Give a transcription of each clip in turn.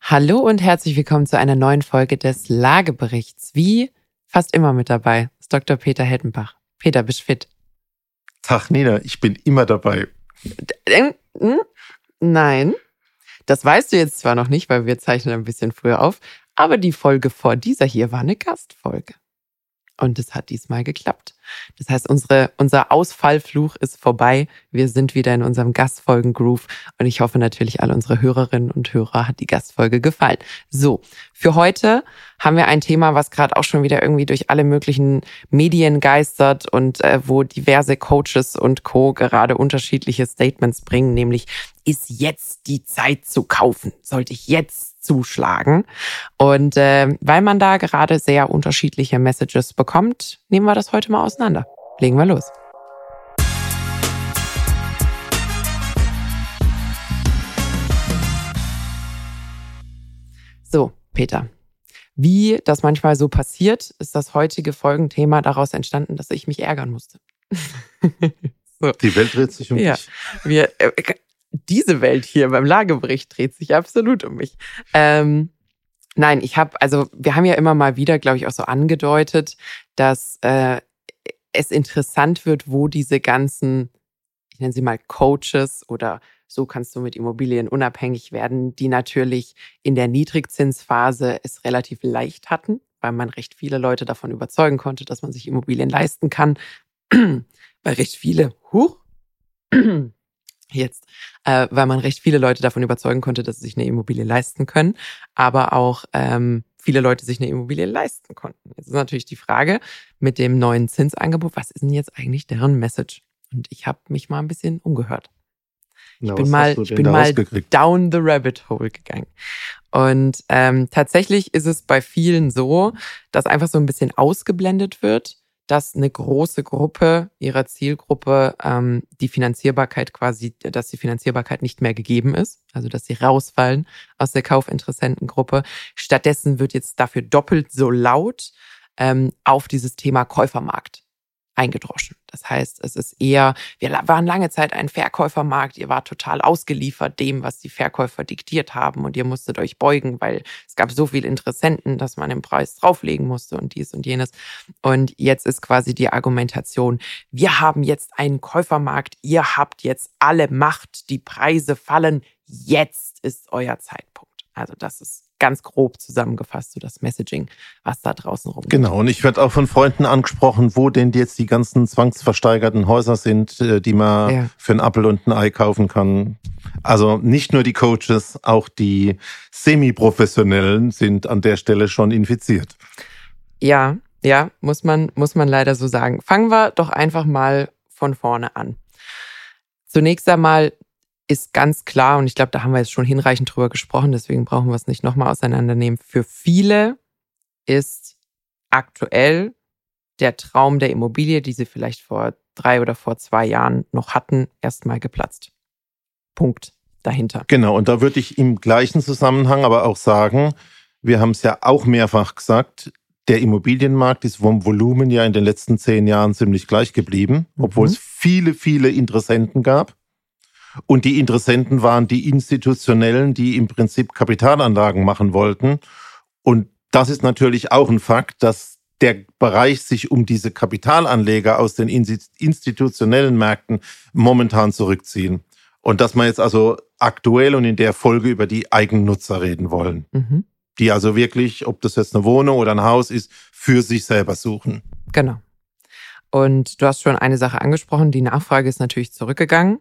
Hallo und herzlich willkommen zu einer neuen Folge des Lageberichts. Wie fast immer mit dabei ist Dr. Peter Hettenbach. Peter, bist fit? Tag, Nina, ich bin immer dabei. Hm? Nein, das weißt du jetzt zwar noch nicht, weil wir zeichnen ein bisschen früher auf, aber die Folge vor dieser hier war eine Gastfolge. Und es hat diesmal geklappt. Das heißt, unsere, unser Ausfallfluch ist vorbei. Wir sind wieder in unserem Gastfolgen-Groove. Und ich hoffe natürlich, alle unsere Hörerinnen und Hörer hat die Gastfolge gefallen. So, für heute haben wir ein Thema, was gerade auch schon wieder irgendwie durch alle möglichen Medien geistert und äh, wo diverse Coaches und Co. gerade unterschiedliche Statements bringen, nämlich ist jetzt die Zeit zu kaufen? Sollte ich jetzt zuschlagen. Und äh, weil man da gerade sehr unterschiedliche Messages bekommt, nehmen wir das heute mal auseinander. Legen wir los. So, Peter. Wie das manchmal so passiert, ist das heutige Folgenthema daraus entstanden, dass ich mich ärgern musste. so. Die Welt dreht sich um ja. dich. Wir, äh, diese Welt hier beim Lagebericht dreht sich absolut um mich. Ähm, nein, ich habe, also wir haben ja immer mal wieder, glaube ich, auch so angedeutet, dass äh, es interessant wird, wo diese ganzen, ich nenne sie mal Coaches oder so kannst du mit Immobilien unabhängig werden, die natürlich in der Niedrigzinsphase es relativ leicht hatten, weil man recht viele Leute davon überzeugen konnte, dass man sich Immobilien leisten kann, weil recht viele, huch, jetzt, äh, weil man recht viele Leute davon überzeugen konnte, dass sie sich eine Immobilie leisten können, aber auch ähm, viele Leute sich eine Immobilie leisten konnten. Jetzt ist natürlich die Frage mit dem neuen Zinsangebot, was ist denn jetzt eigentlich deren Message? Und ich habe mich mal ein bisschen umgehört. Ich Na, bin mal, ich bin mal down the rabbit hole gegangen. Und ähm, tatsächlich ist es bei vielen so, dass einfach so ein bisschen ausgeblendet wird, dass eine große Gruppe ihrer Zielgruppe ähm, die Finanzierbarkeit quasi, dass die Finanzierbarkeit nicht mehr gegeben ist, also dass sie rausfallen aus der Kaufinteressentengruppe. Stattdessen wird jetzt dafür doppelt so laut ähm, auf dieses Thema Käufermarkt eingedroschen. Das heißt, es ist eher, wir waren lange Zeit ein Verkäufermarkt, ihr wart total ausgeliefert dem, was die Verkäufer diktiert haben und ihr musstet euch beugen, weil es gab so viele Interessenten, dass man den Preis drauflegen musste und dies und jenes. Und jetzt ist quasi die Argumentation, wir haben jetzt einen Käufermarkt, ihr habt jetzt alle Macht, die Preise fallen, jetzt ist euer Zeitpunkt. Also das ist ganz grob zusammengefasst, so das Messaging, was da draußen rumgeht. Genau, und ich werde auch von Freunden angesprochen, wo denn jetzt die ganzen zwangsversteigerten Häuser sind, äh, die man ja. für ein Apfel und ein Ei kaufen kann. Also nicht nur die Coaches, auch die Semi-Professionellen sind an der Stelle schon infiziert. Ja, ja, muss man, muss man leider so sagen. Fangen wir doch einfach mal von vorne an. Zunächst einmal ist ganz klar, und ich glaube, da haben wir jetzt schon hinreichend drüber gesprochen, deswegen brauchen wir es nicht nochmal auseinandernehmen. Für viele ist aktuell der Traum der Immobilie, die sie vielleicht vor drei oder vor zwei Jahren noch hatten, erstmal geplatzt. Punkt dahinter. Genau, und da würde ich im gleichen Zusammenhang aber auch sagen, wir haben es ja auch mehrfach gesagt, der Immobilienmarkt ist vom Volumen ja in den letzten zehn Jahren ziemlich gleich geblieben, obwohl mhm. es viele, viele Interessenten gab. Und die Interessenten waren die Institutionellen, die im Prinzip Kapitalanlagen machen wollten. Und das ist natürlich auch ein Fakt, dass der Bereich sich um diese Kapitalanleger aus den institutionellen Märkten momentan zurückziehen. Und dass wir jetzt also aktuell und in der Folge über die Eigennutzer reden wollen. Mhm. Die also wirklich, ob das jetzt eine Wohnung oder ein Haus ist, für sich selber suchen. Genau. Und du hast schon eine Sache angesprochen, die Nachfrage ist natürlich zurückgegangen.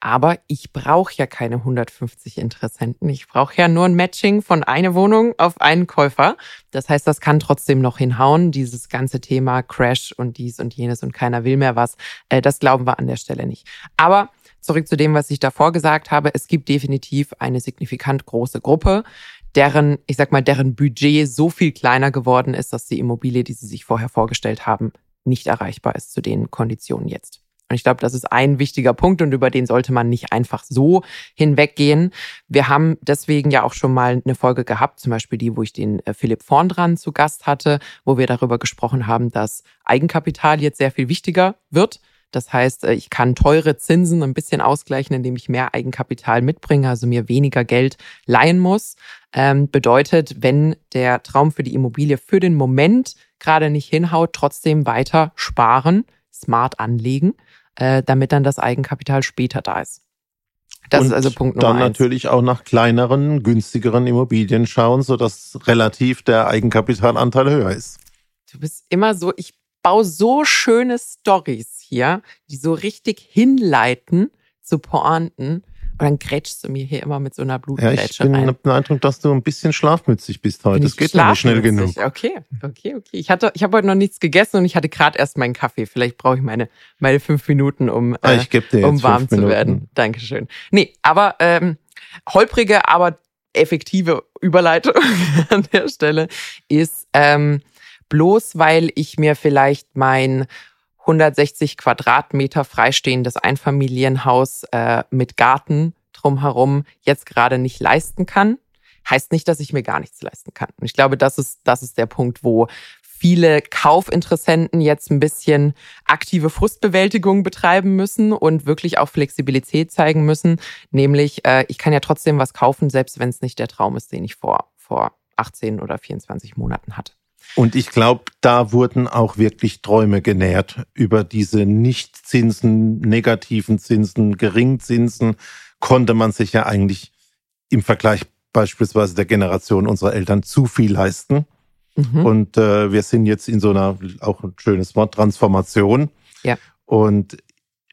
Aber ich brauche ja keine 150 Interessenten. Ich brauche ja nur ein Matching von einer Wohnung auf einen Käufer. Das heißt, das kann trotzdem noch hinhauen. Dieses ganze Thema Crash und dies und jenes und keiner will mehr was. Äh, das glauben wir an der Stelle nicht. Aber zurück zu dem, was ich davor gesagt habe. Es gibt definitiv eine signifikant große Gruppe, deren, ich sag mal, deren Budget so viel kleiner geworden ist, dass die Immobilie, die sie sich vorher vorgestellt haben, nicht erreichbar ist zu den Konditionen jetzt. Und ich glaube, das ist ein wichtiger Punkt und über den sollte man nicht einfach so hinweggehen. Wir haben deswegen ja auch schon mal eine Folge gehabt, zum Beispiel die, wo ich den äh, Philipp Vorn dran zu Gast hatte, wo wir darüber gesprochen haben, dass Eigenkapital jetzt sehr viel wichtiger wird Das heißt, äh, ich kann teure Zinsen ein bisschen ausgleichen, indem ich mehr Eigenkapital mitbringe, also mir weniger Geld leihen muss. Ähm, bedeutet, wenn der Traum für die Immobilie für den Moment gerade nicht hinhaut, trotzdem weiter sparen, smart anlegen, äh, damit dann das Eigenkapital später da ist. Das und ist also Punkt Nummer dann eins. natürlich auch nach kleineren, günstigeren Immobilien schauen, sodass relativ der Eigenkapitalanteil höher ist. Du bist immer so, ich baue so schöne Stories hier, die so richtig hinleiten zu Pointen. Und dann grätschst du mir hier immer mit so einer Blutgrätsche ja, ich habe den Eindruck, dass du ein bisschen schlafmützig bist heute. Es geht nicht schnell genug. Okay, okay, okay. Ich hatte, ich habe heute noch nichts gegessen und ich hatte gerade erst meinen Kaffee. Vielleicht brauche ich meine, meine fünf Minuten, um, ah, äh, um warm zu werden. Dankeschön. Nee, aber ähm, holprige, aber effektive Überleitung an der Stelle ist, ähm, bloß weil ich mir vielleicht mein 160 Quadratmeter freistehendes Einfamilienhaus äh, mit Garten drumherum jetzt gerade nicht leisten kann, heißt nicht, dass ich mir gar nichts leisten kann. Und ich glaube, das ist, das ist der Punkt, wo viele Kaufinteressenten jetzt ein bisschen aktive Frustbewältigung betreiben müssen und wirklich auch Flexibilität zeigen müssen. Nämlich, äh, ich kann ja trotzdem was kaufen, selbst wenn es nicht der Traum ist, den ich vor, vor 18 oder 24 Monaten hatte. Und ich glaube, da wurden auch wirklich Träume genährt über diese Nichtzinsen, negativen Zinsen, Geringzinsen, konnte man sich ja eigentlich im Vergleich beispielsweise der Generation unserer Eltern zu viel leisten. Mhm. Und äh, wir sind jetzt in so einer, auch ein schönes Wort, Transformation. Ja. Und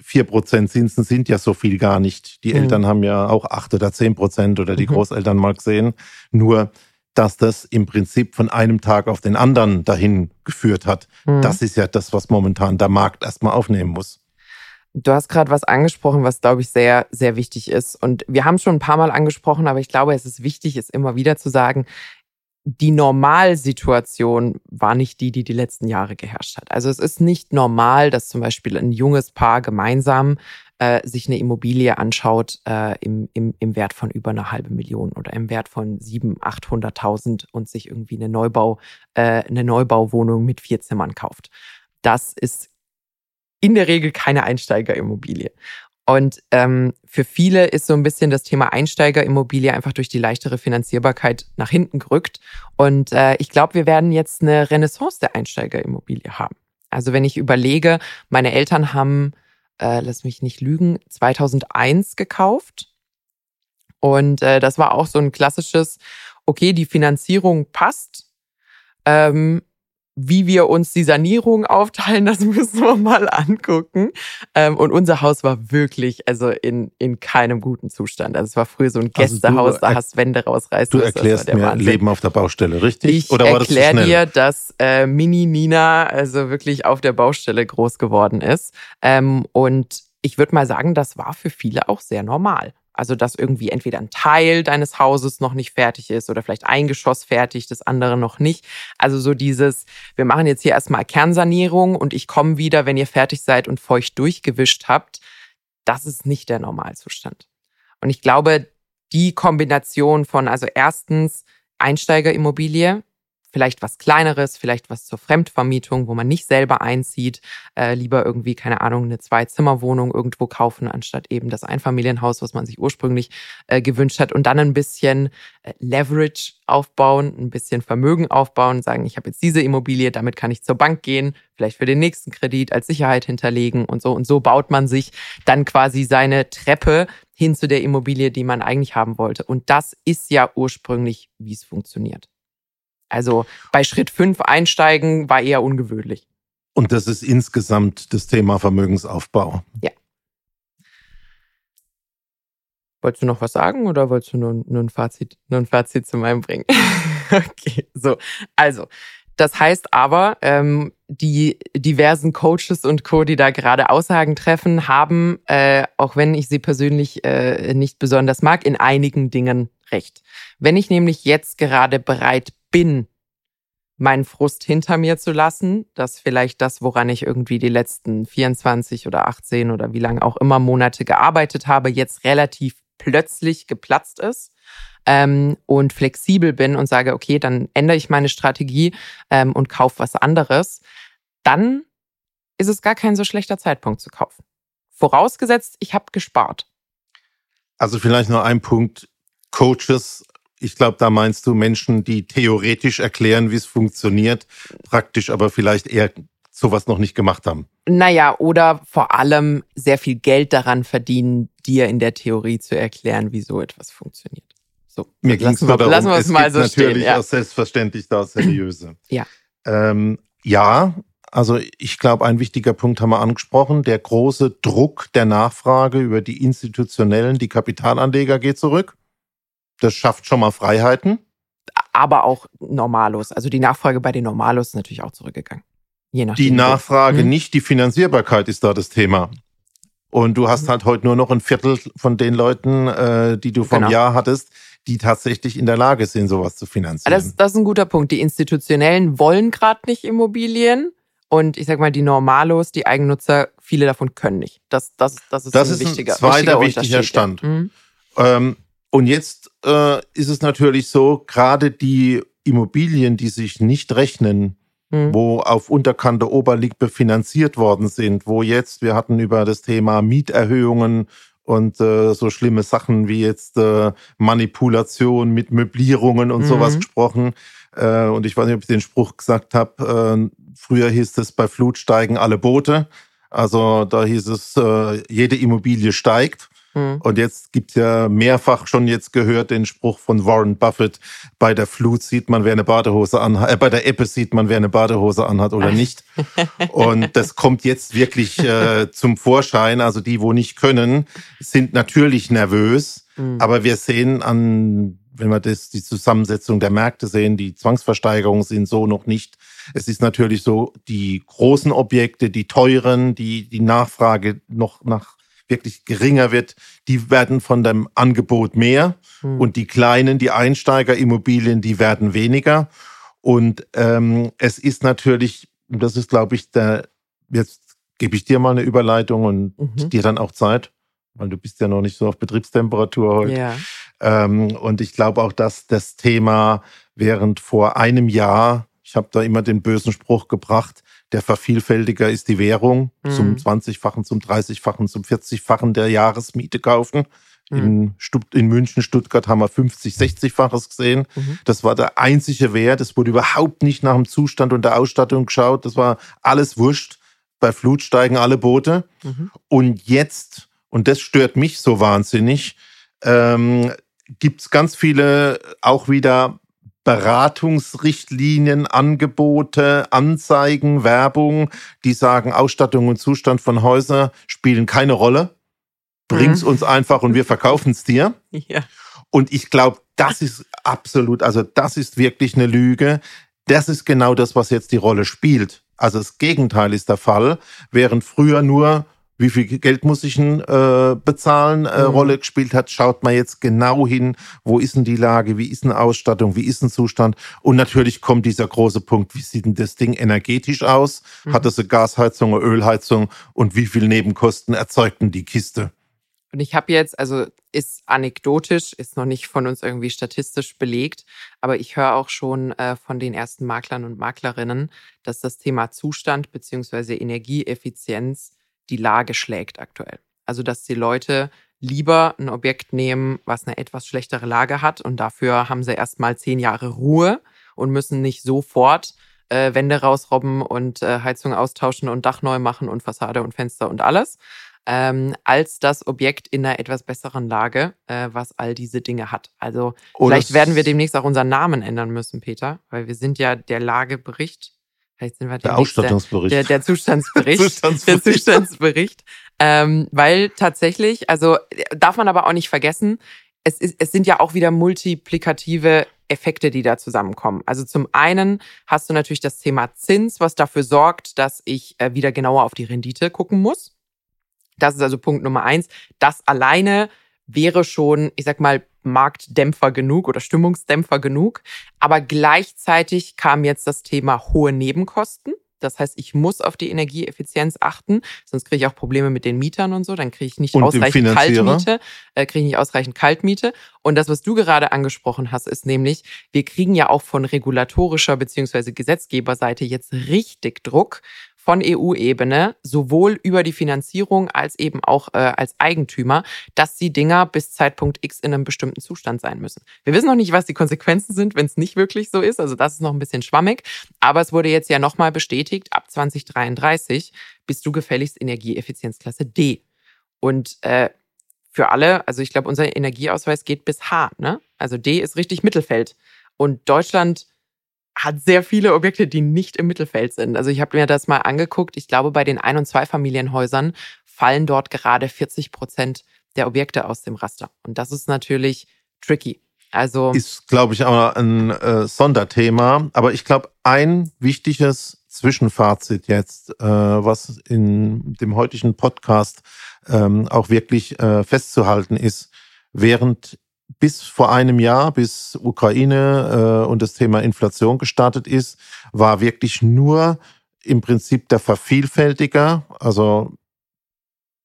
4% Zinsen sind ja so viel gar nicht. Die mhm. Eltern haben ja auch 8 oder 10 Prozent oder die mhm. Großeltern mal gesehen. Nur dass das im Prinzip von einem Tag auf den anderen dahin geführt hat. Mhm. Das ist ja das, was momentan der Markt erstmal aufnehmen muss. Du hast gerade was angesprochen, was, glaube ich, sehr, sehr wichtig ist. Und wir haben es schon ein paar Mal angesprochen, aber ich glaube, es ist wichtig, es immer wieder zu sagen, die Normalsituation war nicht die, die die letzten Jahre geherrscht hat. Also es ist nicht normal, dass zum Beispiel ein junges Paar gemeinsam äh, sich eine Immobilie anschaut äh, im, im, im Wert von über einer halben Million oder im Wert von sieben, achthunderttausend und sich irgendwie eine Neubau, äh, eine Neubauwohnung mit vier Zimmern kauft. Das ist in der Regel keine Einsteigerimmobilie. Und ähm, für viele ist so ein bisschen das Thema Einsteigerimmobilie einfach durch die leichtere Finanzierbarkeit nach hinten gerückt. Und äh, ich glaube, wir werden jetzt eine Renaissance der Einsteigerimmobilie haben. Also wenn ich überlege, meine Eltern haben äh, lass mich nicht lügen, 2001 gekauft. Und äh, das war auch so ein klassisches, okay, die Finanzierung passt. Ähm, wie wir uns die Sanierung aufteilen, das müssen wir mal angucken. Ähm, und unser Haus war wirklich, also in, in keinem guten Zustand. Also es war früher so ein Gästehaus, also da hast Wände rausreißen. Du erklärst mir Wahnsinn. Leben auf der Baustelle, richtig? Ich Oder war erklär das dir, dass äh, Mini Nina also wirklich auf der Baustelle groß geworden ist. Ähm, und ich würde mal sagen, das war für viele auch sehr normal. Also, dass irgendwie entweder ein Teil deines Hauses noch nicht fertig ist oder vielleicht ein Geschoss fertig, das andere noch nicht. Also so dieses, wir machen jetzt hier erstmal Kernsanierung und ich komme wieder, wenn ihr fertig seid und feucht durchgewischt habt. Das ist nicht der Normalzustand. Und ich glaube, die Kombination von, also erstens Einsteigerimmobilie, vielleicht was Kleineres, vielleicht was zur Fremdvermietung, wo man nicht selber einzieht, äh, lieber irgendwie, keine Ahnung, eine Zwei-Zimmer-Wohnung irgendwo kaufen, anstatt eben das Einfamilienhaus, was man sich ursprünglich äh, gewünscht hat und dann ein bisschen äh, Leverage aufbauen, ein bisschen Vermögen aufbauen, sagen, ich habe jetzt diese Immobilie, damit kann ich zur Bank gehen, vielleicht für den nächsten Kredit als Sicherheit hinterlegen und so. Und so baut man sich dann quasi seine Treppe hin zu der Immobilie, die man eigentlich haben wollte. Und das ist ja ursprünglich, wie es funktioniert. Also bei Schritt 5 einsteigen war eher ungewöhnlich. Und das ist insgesamt das Thema Vermögensaufbau. Ja. Wolltest du noch was sagen oder wolltest du nur, nur, ein, Fazit, nur ein Fazit zu meinem bringen? okay, so. Also, das heißt aber, ähm, die diversen Coaches und Co., die da gerade Aussagen treffen, haben, äh, auch wenn ich sie persönlich äh, nicht besonders mag, in einigen Dingen recht. Wenn ich nämlich jetzt gerade bereit bin, meinen Frust hinter mir zu lassen, dass vielleicht das, woran ich irgendwie die letzten 24 oder 18 oder wie lange auch immer Monate gearbeitet habe, jetzt relativ plötzlich geplatzt ist ähm, und flexibel bin und sage, okay, dann ändere ich meine Strategie ähm, und kaufe was anderes, dann ist es gar kein so schlechter Zeitpunkt zu kaufen. Vorausgesetzt, ich habe gespart. Also vielleicht nur ein Punkt. Coaches, ich glaube, da meinst du Menschen, die theoretisch erklären, wie es funktioniert, praktisch aber vielleicht eher sowas noch nicht gemacht haben. Naja, oder vor allem sehr viel Geld daran verdienen, dir in der Theorie zu erklären, wie so etwas funktioniert. So, Mir ging es nur darum, lassen wir es, es mal so natürlich stehen, ja. auch selbstverständlich das Seriöse. ja. Ähm, ja, also ich glaube, ein wichtiger Punkt haben wir angesprochen. Der große Druck der Nachfrage über die institutionellen, die Kapitalanleger geht zurück. Das schafft schon mal Freiheiten. Aber auch Normalos. Also die Nachfrage bei den Normalos ist natürlich auch zurückgegangen. Je nachdem. Die Nachfrage, hm? nicht die Finanzierbarkeit ist da das Thema. Und du hast mhm. halt heute nur noch ein Viertel von den Leuten, äh, die du vom genau. Jahr hattest, die tatsächlich in der Lage sind, sowas zu finanzieren. Das, das ist ein guter Punkt. Die Institutionellen wollen gerade nicht Immobilien. Und ich sag mal, die Normalos, die Eigennutzer, viele davon können nicht. Das, das, das ist das ein ist wichtiger, ein zweiter wichtiger Stand. Mhm. Ähm, und jetzt äh, ist es natürlich so, gerade die Immobilien, die sich nicht rechnen, mhm. wo auf Unterkante Oberliegbe finanziert worden sind, wo jetzt, wir hatten über das Thema Mieterhöhungen und äh, so schlimme Sachen wie jetzt äh, Manipulation mit Möblierungen und mhm. sowas gesprochen. Äh, und ich weiß nicht, ob ich den Spruch gesagt habe, äh, früher hieß es bei Flut steigen alle Boote. Also da hieß es, äh, jede Immobilie steigt. Mhm. Und jetzt gibt's ja mehrfach schon jetzt gehört den Spruch von Warren Buffett, bei der Flut sieht man, wer eine Badehose anhat, äh, bei der Ebbe sieht man, wer eine Badehose anhat oder nicht. Und das kommt jetzt wirklich äh, zum Vorschein. Also die, wo nicht können, sind natürlich nervös. Mhm. Aber wir sehen an, wenn wir das, die Zusammensetzung der Märkte sehen, die Zwangsversteigerungen sind so noch nicht. Es ist natürlich so, die großen Objekte, die teuren, die, die Nachfrage noch nach wirklich geringer wird, die werden von dem Angebot mehr hm. und die kleinen, die Einsteigerimmobilien, die werden weniger. Und ähm, es ist natürlich, das ist, glaube ich, der, jetzt gebe ich dir mal eine Überleitung und mhm. dir dann auch Zeit, weil du bist ja noch nicht so auf Betriebstemperatur heute. Ja. Ähm, und ich glaube auch, dass das Thema während vor einem Jahr, ich habe da immer den bösen Spruch gebracht, der Vervielfältiger ist die Währung mhm. zum 20-fachen, zum 30-fachen, zum 40-fachen der Jahresmiete kaufen. Mhm. In, Stutt in München, Stuttgart haben wir 50, 60-faches gesehen. Mhm. Das war der einzige Wert. Es wurde überhaupt nicht nach dem Zustand und der Ausstattung geschaut. Das war alles wurscht. Bei Flut steigen alle Boote. Mhm. Und jetzt, und das stört mich so wahnsinnig, ähm, gibt es ganz viele auch wieder Beratungsrichtlinien, Angebote, Anzeigen, Werbung, die sagen, Ausstattung und Zustand von Häusern spielen keine Rolle. Bring's mhm. uns einfach und wir verkaufen es dir. Ja. Und ich glaube, das ist absolut, also das ist wirklich eine Lüge. Das ist genau das, was jetzt die Rolle spielt. Also das Gegenteil ist der Fall, während früher nur wie viel Geld muss ich denn, äh, bezahlen, äh, mhm. Rolle gespielt hat, schaut man jetzt genau hin, wo ist denn die Lage, wie ist denn Ausstattung, wie ist denn Zustand? Und natürlich kommt dieser große Punkt, wie sieht denn das Ding energetisch aus, mhm. hat es eine Gasheizung, eine Ölheizung? Und wie viel Nebenkosten erzeugt denn die Kiste? Und ich habe jetzt, also ist anekdotisch, ist noch nicht von uns irgendwie statistisch belegt, aber ich höre auch schon äh, von den ersten Maklern und Maklerinnen, dass das Thema Zustand beziehungsweise Energieeffizienz die Lage schlägt aktuell. Also dass die Leute lieber ein Objekt nehmen, was eine etwas schlechtere Lage hat und dafür haben sie erstmal zehn Jahre Ruhe und müssen nicht sofort äh, Wände rausrobben und äh, Heizung austauschen und Dach neu machen und Fassade und Fenster und alles, ähm, als das Objekt in einer etwas besseren Lage, äh, was all diese Dinge hat. Also oh, vielleicht werden wir demnächst auch unseren Namen ändern müssen, Peter, weil wir sind ja der Lagebericht Vielleicht sind wir der Ausstattungsbericht. Der, der Zustandsbericht. Zustandsbericht. Der Zustandsbericht. Ähm, weil tatsächlich, also darf man aber auch nicht vergessen, es, ist, es sind ja auch wieder multiplikative Effekte, die da zusammenkommen. Also zum einen hast du natürlich das Thema Zins, was dafür sorgt, dass ich äh, wieder genauer auf die Rendite gucken muss. Das ist also Punkt Nummer eins. Das alleine wäre schon, ich sag mal, Marktdämpfer genug oder Stimmungsdämpfer genug. Aber gleichzeitig kam jetzt das Thema hohe Nebenkosten. Das heißt, ich muss auf die Energieeffizienz achten, sonst kriege ich auch Probleme mit den Mietern und so. Dann kriege ich nicht und ausreichend Kaltmiete, äh, kriege ich nicht ausreichend Kaltmiete. Und das, was du gerade angesprochen hast, ist nämlich, wir kriegen ja auch von regulatorischer beziehungsweise Gesetzgeberseite jetzt richtig Druck, von EU-Ebene, sowohl über die Finanzierung als eben auch äh, als Eigentümer, dass die Dinger bis Zeitpunkt X in einem bestimmten Zustand sein müssen. Wir wissen noch nicht, was die Konsequenzen sind, wenn es nicht wirklich so ist. Also das ist noch ein bisschen schwammig. Aber es wurde jetzt ja nochmal bestätigt, ab 2033 bist du gefälligst Energieeffizienzklasse D. Und äh, für alle, also ich glaube, unser Energieausweis geht bis H. Ne? Also D ist richtig Mittelfeld. Und Deutschland hat sehr viele Objekte, die nicht im Mittelfeld sind. Also ich habe mir das mal angeguckt. Ich glaube, bei den Ein- und Zweifamilienhäusern fallen dort gerade 40 Prozent der Objekte aus dem Raster. Und das ist natürlich tricky. Also ist, glaube ich, auch ein äh, Sonderthema. Aber ich glaube, ein wichtiges Zwischenfazit jetzt, äh, was in dem heutigen Podcast ähm, auch wirklich äh, festzuhalten ist, während bis vor einem Jahr, bis Ukraine äh, und das Thema Inflation gestartet ist, war wirklich nur im Prinzip der Vervielfältiger, also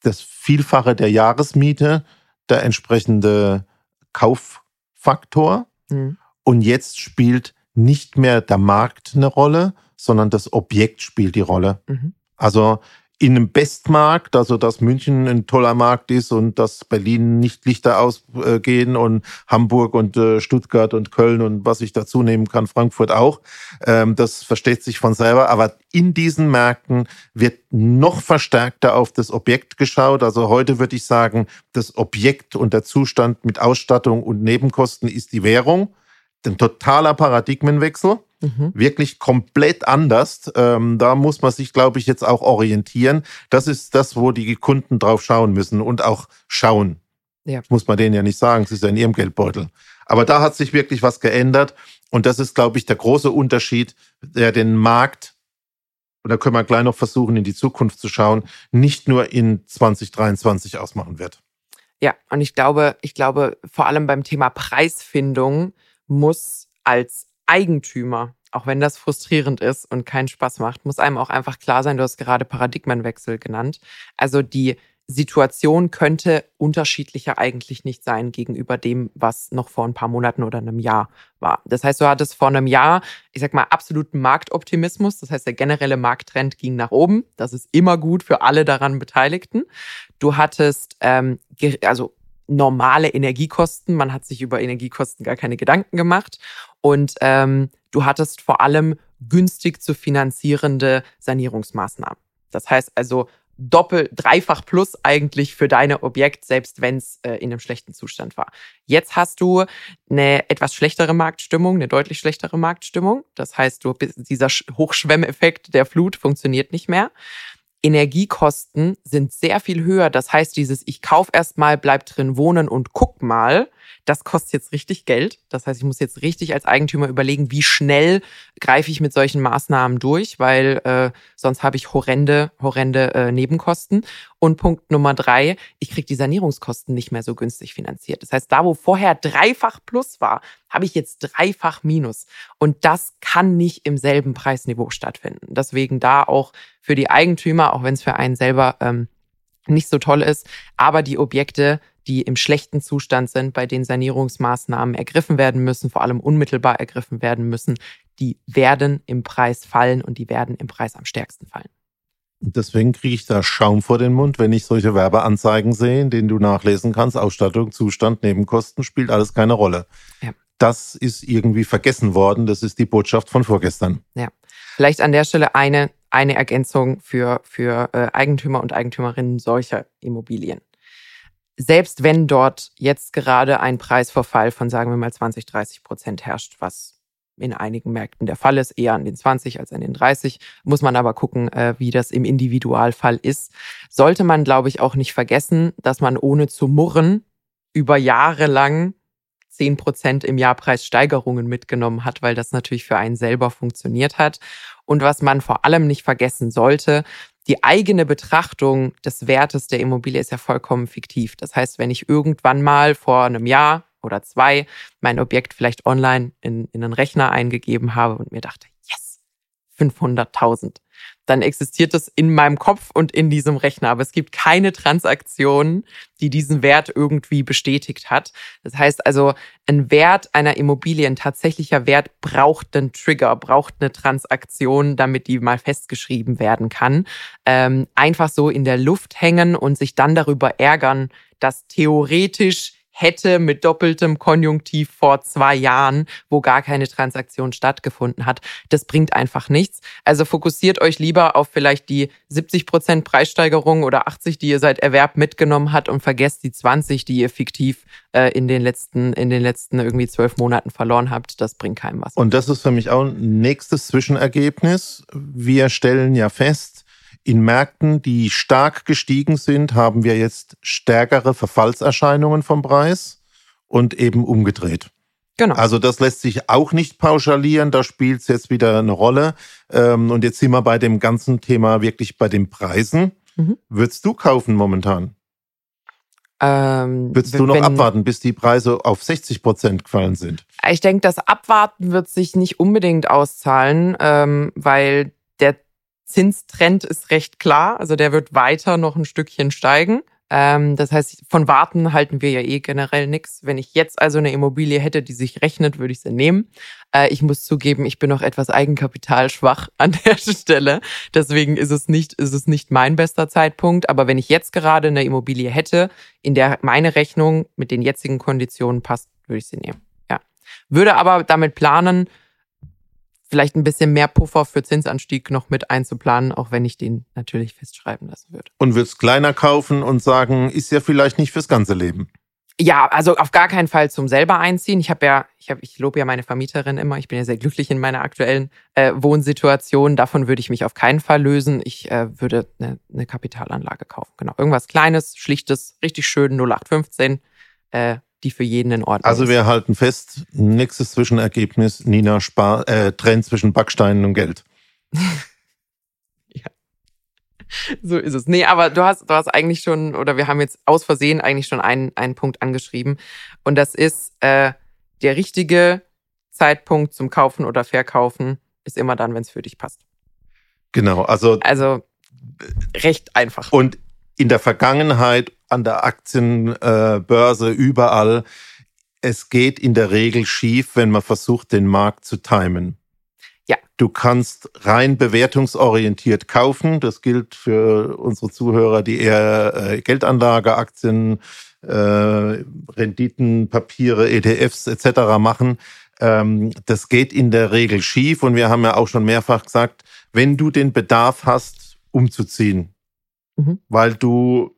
das Vielfache der Jahresmiete, der entsprechende Kauffaktor. Mhm. Und jetzt spielt nicht mehr der Markt eine Rolle, sondern das Objekt spielt die Rolle. Mhm. Also in einem Bestmarkt, also dass München ein toller Markt ist und dass Berlin nicht Lichter ausgehen und Hamburg und äh, Stuttgart und Köln und was ich dazu nehmen kann, Frankfurt auch. Ähm, das versteht sich von selber. Aber in diesen Märkten wird noch verstärkter auf das Objekt geschaut. Also heute würde ich sagen, das Objekt und der Zustand mit Ausstattung und Nebenkosten ist die Währung. Ein totaler Paradigmenwechsel. Mhm. Wirklich komplett anders. Ähm, da muss man sich, glaube ich, jetzt auch orientieren. Das ist das, wo die Kunden drauf schauen müssen und auch schauen. Ja. muss man denen ja nicht sagen, es ist ja in ihrem Geldbeutel. Aber da hat sich wirklich was geändert. Und das ist, glaube ich, der große Unterschied, der den Markt, und da können wir gleich noch versuchen, in die Zukunft zu schauen, nicht nur in 2023 ausmachen wird. Ja, und ich glaube, ich glaube, vor allem beim Thema Preisfindung muss als Eigentümer, auch wenn das frustrierend ist und keinen Spaß macht, muss einem auch einfach klar sein, du hast gerade Paradigmenwechsel genannt. Also die Situation könnte unterschiedlicher eigentlich nicht sein gegenüber dem, was noch vor ein paar Monaten oder einem Jahr war. Das heißt, du hattest vor einem Jahr, ich sag mal, absoluten Marktoptimismus. Das heißt, der generelle Markttrend ging nach oben. Das ist immer gut für alle daran Beteiligten. Du hattest ähm, also normale Energiekosten. Man hat sich über Energiekosten gar keine Gedanken gemacht. Und ähm, du hattest vor allem günstig zu finanzierende Sanierungsmaßnahmen. Das heißt also doppelt, dreifach plus eigentlich für deine Objekt, selbst wenn es äh, in einem schlechten Zustand war. Jetzt hast du eine etwas schlechtere Marktstimmung, eine deutlich schlechtere Marktstimmung. Das heißt, du, dieser Hochschwemmeffekt der Flut funktioniert nicht mehr. Energiekosten sind sehr viel höher. Das heißt, dieses Ich kauf erst mal, bleib drin wohnen und guck mal, das kostet jetzt richtig Geld. Das heißt, ich muss jetzt richtig als Eigentümer überlegen, wie schnell greife ich mit solchen Maßnahmen durch, weil äh, sonst habe ich horrende, horrende äh, Nebenkosten. Und Punkt Nummer drei, ich kriege die Sanierungskosten nicht mehr so günstig finanziert. Das heißt, da wo vorher dreifach plus war, habe ich jetzt dreifach minus. Und das kann nicht im selben Preisniveau stattfinden. Deswegen da auch für die Eigentümer, auch wenn es für einen selber ähm, nicht so toll ist, aber die Objekte die im schlechten Zustand sind, bei denen Sanierungsmaßnahmen ergriffen werden müssen, vor allem unmittelbar ergriffen werden müssen, die werden im Preis fallen und die werden im Preis am stärksten fallen. Deswegen kriege ich da Schaum vor den Mund, wenn ich solche Werbeanzeigen sehe, in denen du nachlesen kannst, Ausstattung, Zustand, Nebenkosten, spielt alles keine Rolle. Ja. Das ist irgendwie vergessen worden. Das ist die Botschaft von vorgestern. Ja. Vielleicht an der Stelle eine, eine Ergänzung für, für äh, Eigentümer und Eigentümerinnen solcher Immobilien selbst wenn dort jetzt gerade ein Preisverfall von, sagen wir mal, 20, 30 Prozent herrscht, was in einigen Märkten der Fall ist, eher an den 20 als an den 30, muss man aber gucken, äh, wie das im Individualfall ist. Sollte man, glaube ich, auch nicht vergessen, dass man ohne zu murren über Jahre lang 10 Prozent im Jahr mitgenommen hat, weil das natürlich für einen selber funktioniert hat. Und was man vor allem nicht vergessen sollte, die eigene Betrachtung des Wertes der Immobilie ist ja vollkommen fiktiv. Das heißt, wenn ich irgendwann mal vor einem Jahr oder zwei mein Objekt vielleicht online in, in einen Rechner eingegeben habe und mir dachte, yes, 500.000, dann existiert das in meinem Kopf und in diesem Rechner. Aber es gibt keine Transaktion, die diesen Wert irgendwie bestätigt hat. Das heißt also, ein Wert einer Immobilie, ein tatsächlicher Wert braucht einen Trigger, braucht eine Transaktion, damit die mal festgeschrieben werden kann. Ähm, einfach so in der Luft hängen und sich dann darüber ärgern, dass theoretisch hätte mit doppeltem Konjunktiv vor zwei Jahren, wo gar keine Transaktion stattgefunden hat. Das bringt einfach nichts. Also fokussiert euch lieber auf vielleicht die 70 Prozent Preissteigerung oder 80, die ihr seit Erwerb mitgenommen habt und vergesst die 20, die ihr fiktiv äh, in den letzten, in den letzten irgendwie zwölf Monaten verloren habt. Das bringt keinem was. Und das ist für mich auch ein nächstes Zwischenergebnis. Wir stellen ja fest, in Märkten, die stark gestiegen sind, haben wir jetzt stärkere Verfallserscheinungen vom Preis und eben umgedreht. Genau. Also das lässt sich auch nicht pauschalieren, da spielt es jetzt wieder eine Rolle. Ähm, und jetzt sind wir bei dem ganzen Thema wirklich bei den Preisen. Mhm. Würdest du kaufen momentan? Ähm, Würdest du noch wenn, abwarten, bis die Preise auf 60 Prozent gefallen sind? Ich denke, das Abwarten wird sich nicht unbedingt auszahlen, ähm, weil der Zinstrend ist recht klar. Also der wird weiter noch ein Stückchen steigen. Ähm, das heißt, von Warten halten wir ja eh generell nichts. Wenn ich jetzt also eine Immobilie hätte, die sich rechnet, würde ich sie nehmen. Äh, ich muss zugeben, ich bin noch etwas eigenkapitalschwach an der Stelle. Deswegen ist es nicht, ist es nicht mein bester Zeitpunkt. Aber wenn ich jetzt gerade eine Immobilie hätte, in der meine Rechnung mit den jetzigen Konditionen passt, würde ich sie nehmen. Ja. Würde aber damit planen, vielleicht ein bisschen mehr Puffer für Zinsanstieg noch mit einzuplanen, auch wenn ich den natürlich festschreiben lassen würde. Und würdest kleiner kaufen und sagen, ist ja vielleicht nicht fürs ganze Leben. Ja, also auf gar keinen Fall zum selber einziehen. Ich habe ja, ich habe, ich lobe ja meine Vermieterin immer. Ich bin ja sehr glücklich in meiner aktuellen äh, Wohnsituation. Davon würde ich mich auf keinen Fall lösen. Ich äh, würde eine, eine Kapitalanlage kaufen. Genau, irgendwas Kleines, schlichtes, richtig schön 0815. Äh, die für jeden in Ordnung also ist. Also wir halten fest, nächstes Zwischenergebnis, Nina spar, äh, trennt zwischen Backsteinen und Geld. ja. So ist es. Nee, aber du hast, du hast eigentlich schon, oder wir haben jetzt aus Versehen eigentlich schon einen, einen Punkt angeschrieben. Und das ist, äh, der richtige Zeitpunkt zum Kaufen oder Verkaufen ist immer dann, wenn es für dich passt. Genau, also. Also recht einfach. Und in der Vergangenheit an der Aktienbörse äh, überall. Es geht in der Regel schief, wenn man versucht, den Markt zu timen. Ja. Du kannst rein bewertungsorientiert kaufen. Das gilt für unsere Zuhörer, die eher äh, Geldanlage, Aktien, äh, Renditen, Papiere, ETFs etc. machen. Ähm, das geht in der Regel schief. Und wir haben ja auch schon mehrfach gesagt, wenn du den Bedarf hast, umzuziehen, mhm. weil du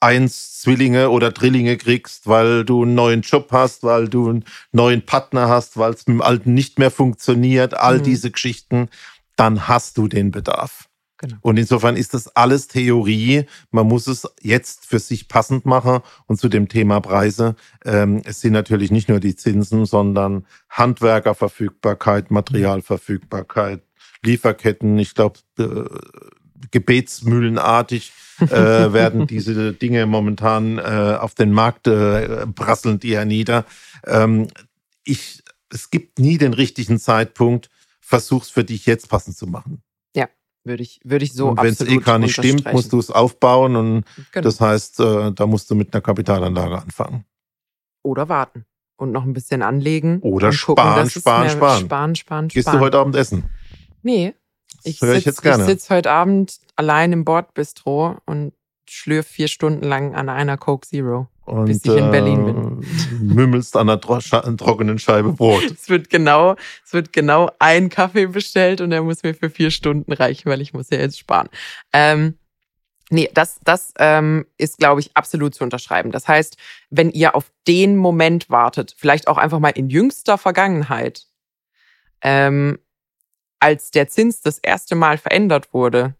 eins Zwillinge oder Drillinge kriegst, weil du einen neuen Job hast, weil du einen neuen Partner hast, weil es mit dem alten nicht mehr funktioniert, all mhm. diese Geschichten, dann hast du den Bedarf. Genau. Und insofern ist das alles Theorie. Man muss es jetzt für sich passend machen. Und zu dem Thema Preise, ähm, es sind natürlich nicht nur die Zinsen, sondern Handwerkerverfügbarkeit, Materialverfügbarkeit, Lieferketten. Ich glaube, äh, gebetsmühlenartig äh, werden diese Dinge momentan äh, auf den Markt äh, prasseln die hernieder. Ähm, ich, es gibt nie den richtigen Zeitpunkt. Versuch's für dich jetzt passend zu machen. Ja, würde ich, würde ich so und wenn es eh gar nicht stimmt, musst du es aufbauen und genau. das heißt, äh, da musst du mit einer Kapitalanlage anfangen. Oder warten und noch ein bisschen anlegen. Oder sparen, gucken, sparen, sparen. Sparen, sparen, Gehst du heute Abend essen? Nee, ich sitze sitz heute Abend allein im Bordbistro und schlürf vier Stunden lang an einer Coke Zero, und, bis ich in Berlin bin. Äh, mümmelst an einer tro trockenen Scheibe Brot. es wird genau, es wird genau ein Kaffee bestellt und der muss mir für vier Stunden reichen, weil ich muss ja jetzt sparen. Ähm, Nee, das, das ähm, ist, glaube ich, absolut zu unterschreiben. Das heißt, wenn ihr auf den Moment wartet, vielleicht auch einfach mal in jüngster Vergangenheit, ähm, als der Zins das erste Mal verändert wurde,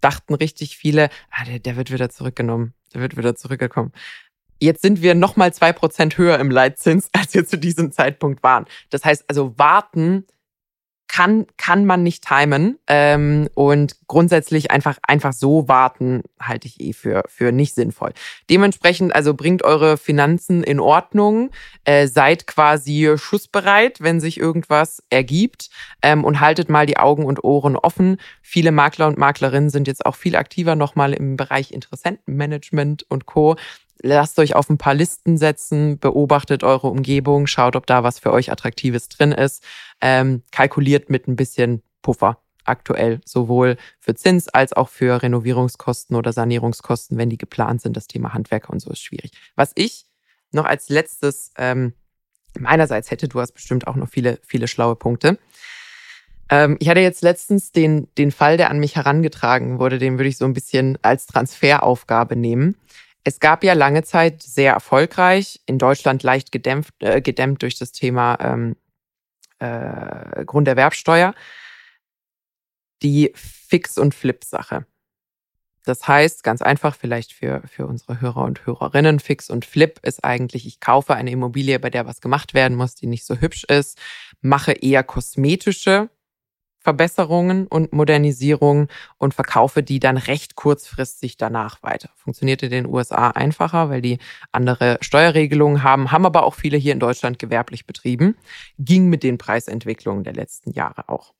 dachten richtig viele, ah, der, der wird wieder zurückgenommen, der wird wieder zurückgekommen. Jetzt sind wir nochmal zwei Prozent höher im Leitzins, als wir zu diesem Zeitpunkt waren. Das heißt also, warten kann, kann man nicht timen. Ähm, und grundsätzlich einfach, einfach so warten, halte ich eh für, für nicht sinnvoll. Dementsprechend, also bringt eure Finanzen in Ordnung, äh, seid quasi schussbereit, wenn sich irgendwas ergibt ähm, und haltet mal die Augen und Ohren offen. Viele Makler und Maklerinnen sind jetzt auch viel aktiver nochmal im Bereich Interessentenmanagement und Co lasst euch auf ein paar Listen setzen, beobachtet eure Umgebung, schaut, ob da was für euch Attraktives drin ist, ähm, kalkuliert mit ein bisschen Puffer aktuell, sowohl für Zins als auch für Renovierungskosten oder Sanierungskosten, wenn die geplant sind. Das Thema Handwerker und so ist schwierig. Was ich noch als letztes ähm, meinerseits hätte, du hast bestimmt auch noch viele, viele schlaue Punkte. Ähm, ich hatte jetzt letztens den, den Fall, der an mich herangetragen wurde, den würde ich so ein bisschen als Transferaufgabe nehmen. Es gab ja lange Zeit sehr erfolgreich, in Deutschland leicht gedämpft, äh, gedämmt durch das Thema ähm, äh, Grunderwerbsteuer, die Fix- und Flip-Sache. Das heißt, ganz einfach vielleicht für, für unsere Hörer und Hörerinnen, Fix und Flip ist eigentlich, ich kaufe eine Immobilie, bei der was gemacht werden muss, die nicht so hübsch ist, mache eher kosmetische Verbesserungen und Modernisierungen und verkaufe die dann recht kurzfristig danach weiter. Funktioniert in den USA einfacher, weil die andere Steuerregelungen haben, haben aber auch viele hier in Deutschland gewerblich betrieben. Ging mit den Preisentwicklungen der letzten Jahre auch.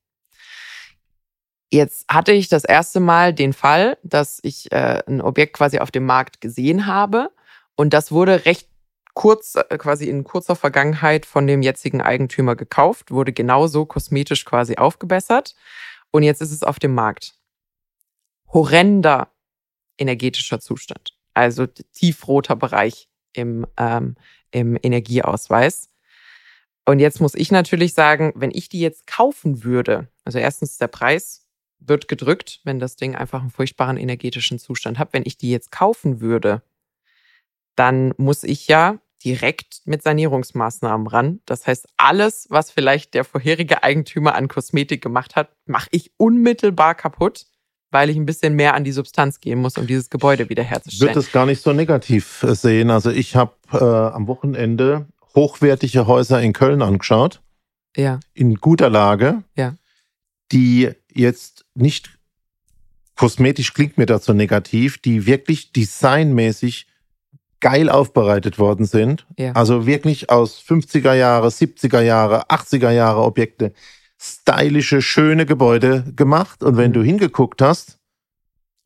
Jetzt hatte ich das erste Mal den Fall, dass ich äh, ein Objekt quasi auf dem Markt gesehen habe und das wurde recht kurz, äh, quasi in kurzer Vergangenheit von dem jetzigen Eigentümer gekauft, wurde genauso kosmetisch quasi aufgebessert und jetzt ist es auf dem Markt. Horrender energetischer Zustand, also tiefroter Bereich im, ähm, im Energieausweis. Und jetzt muss ich natürlich sagen, wenn ich die jetzt kaufen würde, also erstens der Preis wird gedrückt, wenn das Ding einfach einen furchtbaren energetischen Zustand hat. Wenn ich die jetzt kaufen würde, dann muss ich ja direkt mit Sanierungsmaßnahmen ran. Das heißt, alles, was vielleicht der vorherige Eigentümer an Kosmetik gemacht hat, mache ich unmittelbar kaputt, weil ich ein bisschen mehr an die Substanz gehen muss, um dieses Gebäude wiederherzustellen. Ich würde es gar nicht so negativ äh, sehen. Also ich habe äh, am Wochenende hochwertige Häuser in Köln angeschaut. Ja. In guter Lage. Ja. Die jetzt nicht kosmetisch klingt mir dazu negativ, die wirklich designmäßig geil aufbereitet worden sind. Ja. Also wirklich aus 50er Jahre, 70er Jahre, 80er Jahre Objekte, stylische, schöne Gebäude gemacht. Und wenn mhm. du hingeguckt hast,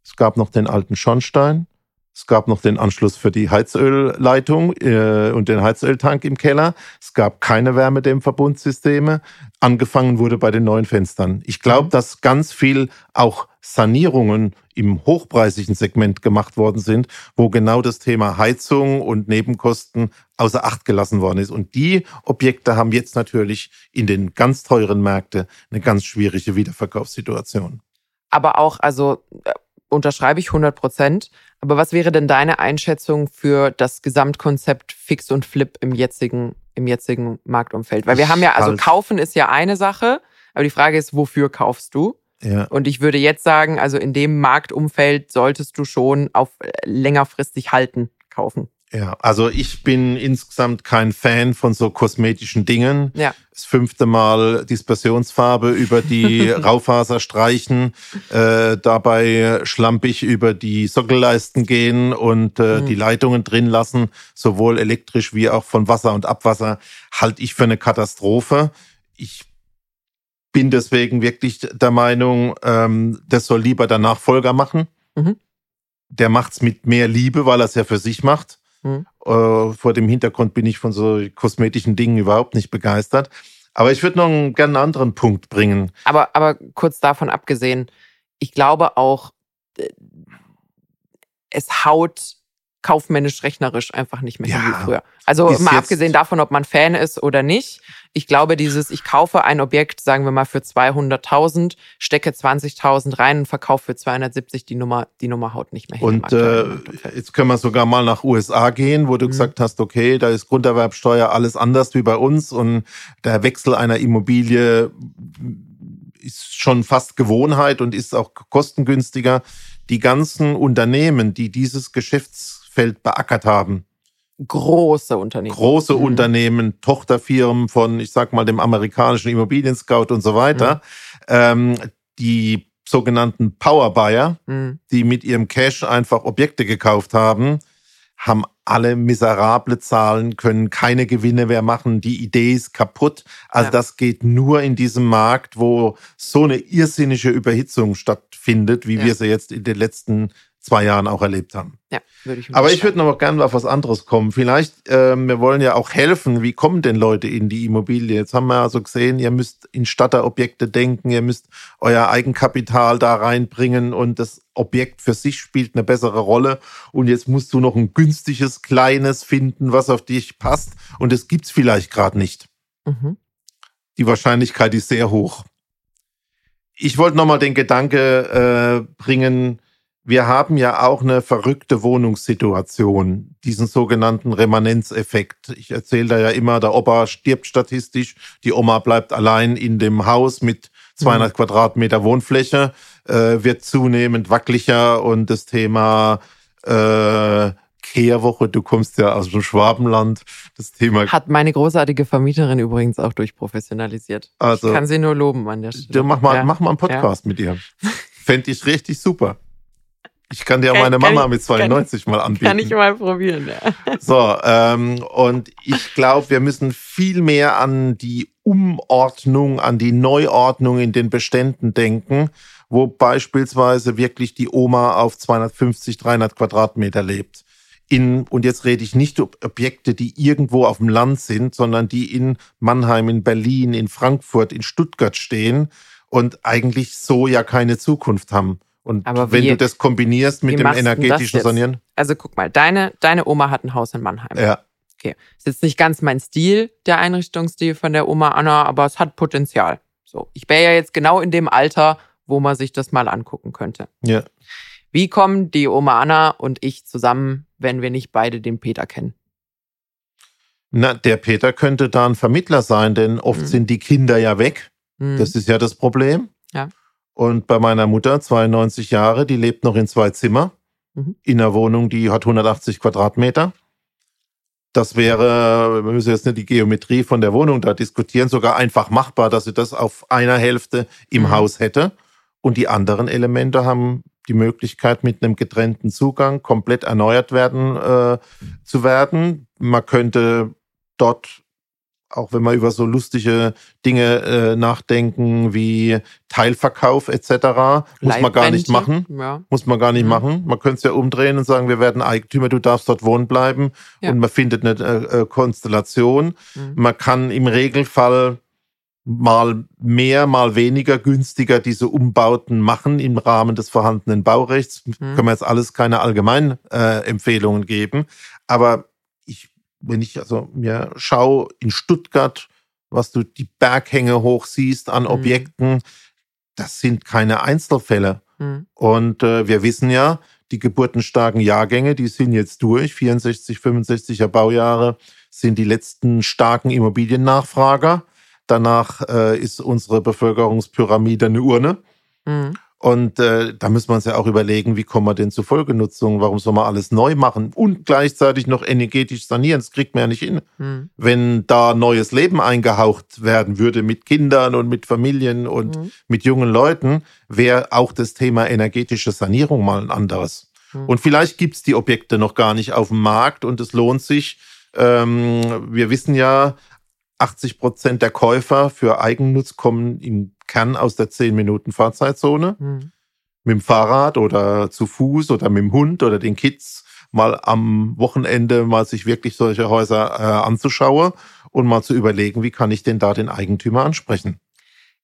es gab noch den alten Schornstein, es gab noch den Anschluss für die Heizölleitung äh, und den Heizöltank im Keller. Es gab keine Wärmedämmverbundsysteme. Angefangen wurde bei den neuen Fenstern. Ich glaube, mhm. dass ganz viel auch Sanierungen im hochpreisigen Segment gemacht worden sind, wo genau das Thema Heizung und Nebenkosten außer Acht gelassen worden ist. Und die Objekte haben jetzt natürlich in den ganz teuren Märkten eine ganz schwierige Wiederverkaufssituation. Aber auch, also äh, unterschreibe ich 100 Prozent. Aber was wäre denn deine Einschätzung für das Gesamtkonzept Fix und Flip im jetzigen, im jetzigen Marktumfeld? Weil wir haben ja, also kaufen ist ja eine Sache, aber die Frage ist, wofür kaufst du? Ja. Und ich würde jetzt sagen, also in dem Marktumfeld solltest du schon auf äh, längerfristig halten kaufen. Ja, also ich bin insgesamt kein Fan von so kosmetischen Dingen. Ja. Das fünfte Mal Dispersionsfarbe über die Raufaser streichen, äh, dabei schlampig über die Sockelleisten gehen und äh, mhm. die Leitungen drin lassen, sowohl elektrisch wie auch von Wasser und Abwasser, halte ich für eine Katastrophe. Ich bin deswegen wirklich der Meinung, ähm, das soll lieber der Nachfolger machen. Mhm. Der macht's mit mehr Liebe, weil er es ja für sich macht. Mhm. Äh, vor dem Hintergrund bin ich von so kosmetischen Dingen überhaupt nicht begeistert. Aber ich würde noch einen, gerne einen anderen Punkt bringen. Aber, aber kurz davon abgesehen, ich glaube auch, äh, es haut kaufmännisch rechnerisch einfach nicht mehr ja, hin wie früher. Also mal abgesehen davon, ob man Fan ist oder nicht. Ich glaube, dieses, ich kaufe ein Objekt, sagen wir mal für 200.000, stecke 20.000 rein und verkaufe für 270, die Nummer, die Nummer haut nicht mehr hin. Und äh, jetzt können wir sogar mal nach USA gehen, wo du mhm. gesagt hast, okay, da ist Grunderwerbsteuer alles anders wie bei uns und der Wechsel einer Immobilie ist schon fast Gewohnheit und ist auch kostengünstiger. Die ganzen Unternehmen, die dieses Geschäfts Feld beackert haben, große Unternehmen. Große mhm. Unternehmen, Tochterfirmen von, ich sag mal, dem amerikanischen Immobilien-Scout und so weiter, mhm. ähm, die sogenannten Powerbuyer, mhm. die mit ihrem Cash einfach Objekte gekauft haben, haben alle miserable Zahlen, können keine Gewinne mehr machen, die Idee ist kaputt. Also ja. das geht nur in diesem Markt, wo so eine irrsinnige Überhitzung stattfindet, wie ja. wir sie jetzt in den letzten zwei Jahren auch erlebt haben. Ja, würde ich Aber ich würde noch gerne auf was anderes kommen. Vielleicht, äh, wir wollen ja auch helfen, wie kommen denn Leute in die Immobilie? Jetzt haben wir also gesehen, ihr müsst in Statterobjekte denken, ihr müsst euer Eigenkapital da reinbringen und das Objekt für sich spielt eine bessere Rolle. Und jetzt musst du noch ein günstiges, kleines finden, was auf dich passt. Und das gibt's vielleicht gerade nicht. Mhm. Die Wahrscheinlichkeit ist sehr hoch. Ich wollte nochmal den Gedanke äh, bringen, wir haben ja auch eine verrückte Wohnungssituation, diesen sogenannten Remanenzeffekt. Ich erzähle da ja immer, der Opa stirbt statistisch, die Oma bleibt allein in dem Haus mit 200 mhm. Quadratmeter Wohnfläche, äh, wird zunehmend wackeliger und das Thema äh, Kehrwoche, du kommst ja aus dem Schwabenland, das Thema... Hat meine großartige Vermieterin übrigens auch durchprofessionalisiert. Also, ich kann sie nur loben an der Stelle. Mach mal, ja. mach mal einen Podcast ja. mit ihr. Fände ich richtig super. Ich kann dir auch meine Mama ich, mit 92 kann, mal anbieten. Kann ich mal probieren, ja. So, ähm, und ich glaube, wir müssen viel mehr an die Umordnung, an die Neuordnung in den Beständen denken, wo beispielsweise wirklich die Oma auf 250, 300 Quadratmeter lebt. In, und jetzt rede ich nicht über Objekte, die irgendwo auf dem Land sind, sondern die in Mannheim, in Berlin, in Frankfurt, in Stuttgart stehen und eigentlich so ja keine Zukunft haben. Und Aber wenn wie, du das kombinierst mit dem energetischen Sanieren? Also guck mal, deine, deine Oma hat ein Haus in Mannheim. Ja. Okay. Ist jetzt nicht ganz mein Stil, der Einrichtungsstil von der Oma Anna, aber es hat Potenzial. So. Ich wäre ja jetzt genau in dem Alter, wo man sich das mal angucken könnte. Ja. Wie kommen die Oma Anna und ich zusammen, wenn wir nicht beide den Peter kennen? Na, der Peter könnte da ein Vermittler sein, denn oft mhm. sind die Kinder ja weg. Mhm. Das ist ja das Problem. Ja. Und bei meiner Mutter, 92 Jahre, die lebt noch in zwei Zimmer, mhm. in einer Wohnung, die hat 180 Quadratmeter. Das wäre, wir müssen jetzt nicht die Geometrie von der Wohnung da diskutieren, sogar einfach machbar, dass sie das auf einer Hälfte im mhm. Haus hätte. Und die anderen Elemente haben die Möglichkeit, mit einem getrennten Zugang komplett erneuert werden äh, zu werden. Man könnte dort auch wenn wir über so lustige Dinge äh, nachdenken wie Teilverkauf etc., muss man gar nicht machen. Ja. Muss man gar nicht mhm. machen. Man könnte es ja umdrehen und sagen, wir werden Eigentümer, du darfst dort wohnen bleiben ja. und man findet eine äh, äh, Konstellation. Mhm. Man kann im Regelfall mal mehr, mal weniger günstiger diese Umbauten machen im Rahmen des vorhandenen Baurechts. Mhm. Können wir jetzt alles keine Allgemeinempfehlungen äh, geben. Aber wenn ich also mir schaue in Stuttgart, was du die Berghänge hoch siehst an mhm. Objekten, das sind keine Einzelfälle. Mhm. Und äh, wir wissen ja, die geburtenstarken Jahrgänge, die sind jetzt durch. 64, 65er Baujahre sind die letzten starken Immobiliennachfrager. Danach äh, ist unsere Bevölkerungspyramide eine Urne. Mhm. Und äh, da müssen wir uns ja auch überlegen, wie kommen wir denn zur Folgenutzung? Warum soll man alles neu machen und gleichzeitig noch energetisch sanieren? Das kriegt man ja nicht hin. Hm. Wenn da neues Leben eingehaucht werden würde mit Kindern und mit Familien und hm. mit jungen Leuten, wäre auch das Thema energetische Sanierung mal ein anderes. Hm. Und vielleicht gibt's die Objekte noch gar nicht auf dem Markt und es lohnt sich. Ähm, wir wissen ja, 80 Prozent der Käufer für Eigennutz kommen im Kern aus der 10 Minuten Fahrzeitzone. Mhm. Mit dem Fahrrad oder zu Fuß oder mit dem Hund oder den Kids mal am Wochenende mal sich wirklich solche Häuser äh, anzuschauen und mal zu überlegen, wie kann ich denn da den Eigentümer ansprechen.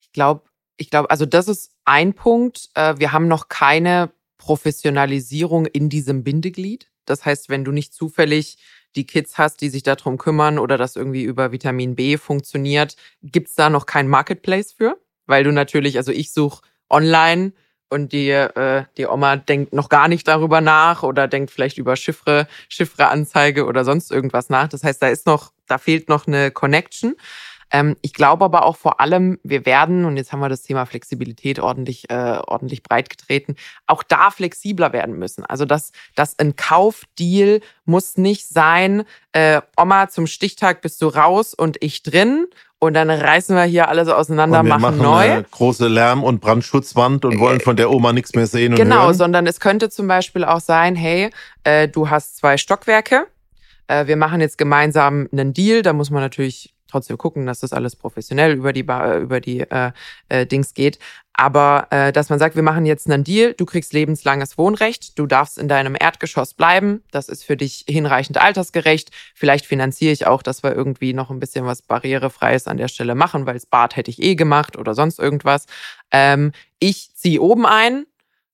Ich glaube, ich glaube, also das ist ein Punkt. Äh, wir haben noch keine Professionalisierung in diesem Bindeglied. Das heißt, wenn du nicht zufällig die Kids hast, die sich darum kümmern oder das irgendwie über Vitamin B funktioniert, gibt's da noch kein Marketplace für? Weil du natürlich, also ich suche online und die, äh, die Oma denkt noch gar nicht darüber nach oder denkt vielleicht über Chiffre, Chiffreanzeige oder sonst irgendwas nach. Das heißt, da ist noch, da fehlt noch eine Connection. Ähm, ich glaube aber auch vor allem, wir werden, und jetzt haben wir das Thema Flexibilität ordentlich, äh, ordentlich breit getreten, auch da flexibler werden müssen. Also dass, dass ein Kaufdeal muss nicht sein, äh, Oma, zum Stichtag bist du raus und ich drin und dann reißen wir hier alles auseinander, und wir machen, machen neu. Eine große Lärm- und Brandschutzwand und wollen von der Oma nichts mehr sehen und Genau, hören. sondern es könnte zum Beispiel auch sein, hey, äh, du hast zwei Stockwerke, äh, wir machen jetzt gemeinsam einen Deal, da muss man natürlich trotzdem gucken, dass das alles professionell über die, ba über die äh, äh, Dings geht. Aber äh, dass man sagt, wir machen jetzt einen Deal, du kriegst lebenslanges Wohnrecht, du darfst in deinem Erdgeschoss bleiben, das ist für dich hinreichend altersgerecht. Vielleicht finanziere ich auch, dass wir irgendwie noch ein bisschen was Barrierefreies an der Stelle machen, weil das Bad hätte ich eh gemacht oder sonst irgendwas. Ähm, ich ziehe oben ein,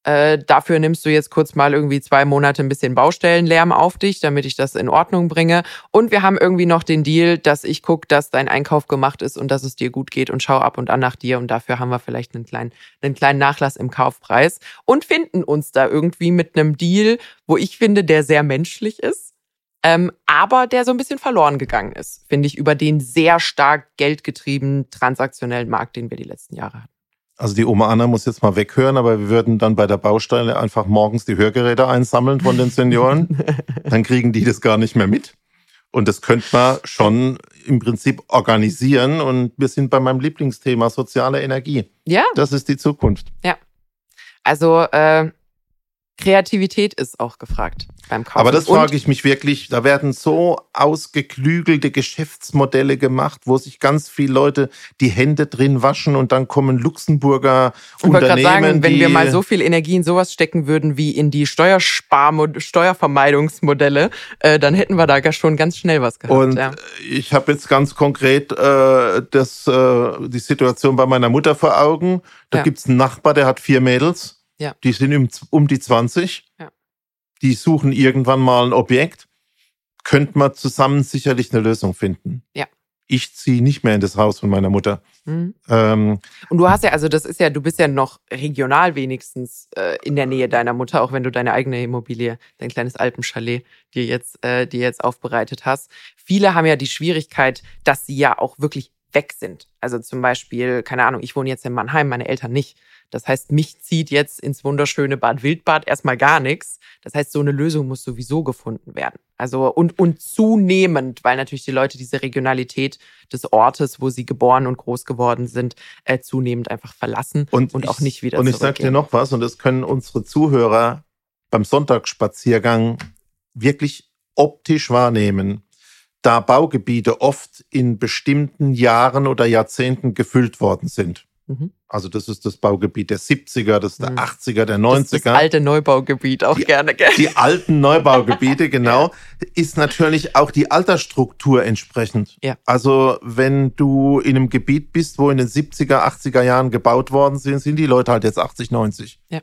äh, dafür nimmst du jetzt kurz mal irgendwie zwei Monate ein bisschen Baustellenlärm auf dich, damit ich das in Ordnung bringe. Und wir haben irgendwie noch den Deal, dass ich gucke, dass dein Einkauf gemacht ist und dass es dir gut geht und schau ab und an nach dir. Und dafür haben wir vielleicht einen kleinen, einen kleinen Nachlass im Kaufpreis und finden uns da irgendwie mit einem Deal, wo ich finde, der sehr menschlich ist. Ähm, aber der so ein bisschen verloren gegangen ist, finde ich, über den sehr stark geldgetriebenen transaktionellen Markt, den wir die letzten Jahre hatten. Also die Oma Anna muss jetzt mal weghören, aber wir würden dann bei der Baustelle einfach morgens die Hörgeräte einsammeln von den Senioren. dann kriegen die das gar nicht mehr mit. Und das könnte man schon im Prinzip organisieren. Und wir sind bei meinem Lieblingsthema soziale Energie. Ja. Das ist die Zukunft. Ja. Also äh, Kreativität ist auch gefragt beim Kaufen. Aber das frage ich mich wirklich. Da werden so ausgeklügelte Geschäftsmodelle gemacht, wo sich ganz viele Leute die Hände drin waschen und dann kommen Luxemburger ich Unternehmen. Ich sagen, wenn wir mal so viel Energie in sowas stecken würden wie in die Steuerspar Steuervermeidungsmodelle, äh, dann hätten wir da schon ganz schnell was gehabt. Und ja. ich habe jetzt ganz konkret äh, das, äh, die Situation bei meiner Mutter vor Augen. Da ja. gibt's einen Nachbar, der hat vier Mädels. Ja. Die sind um, um die 20. Ja. Die suchen irgendwann mal ein Objekt. Könnte man zusammen sicherlich eine Lösung finden. Ja. Ich ziehe nicht mehr in das Haus von meiner Mutter. Mhm. Ähm, und du hast ja, also das ist ja, du bist ja noch regional wenigstens äh, in der Nähe deiner Mutter, auch wenn du deine eigene Immobilie, dein kleines Alpenchalet, dir jetzt, äh, dir jetzt aufbereitet hast. Viele haben ja die Schwierigkeit, dass sie ja auch wirklich weg sind. Also zum Beispiel, keine Ahnung, ich wohne jetzt in Mannheim, meine Eltern nicht. Das heißt, mich zieht jetzt ins wunderschöne Bad Wildbad erstmal gar nichts. Das heißt, so eine Lösung muss sowieso gefunden werden. Also und, und zunehmend, weil natürlich die Leute diese Regionalität des Ortes, wo sie geboren und groß geworden sind, äh, zunehmend einfach verlassen und, und ich, auch nicht wieder Und ich sage dir noch was, und das können unsere Zuhörer beim Sonntagsspaziergang wirklich optisch wahrnehmen da Baugebiete oft in bestimmten Jahren oder Jahrzehnten gefüllt worden sind. Mhm. Also das ist das Baugebiet der 70er, das ist der 80er, mhm. der 90er. Das, ist das alte Neubaugebiet auch die, gerne, gell? Die alten Neubaugebiete, genau, ist natürlich auch die Altersstruktur entsprechend. Ja. Also wenn du in einem Gebiet bist, wo in den 70er, 80er Jahren gebaut worden sind, sind die Leute halt jetzt 80, 90. Ja.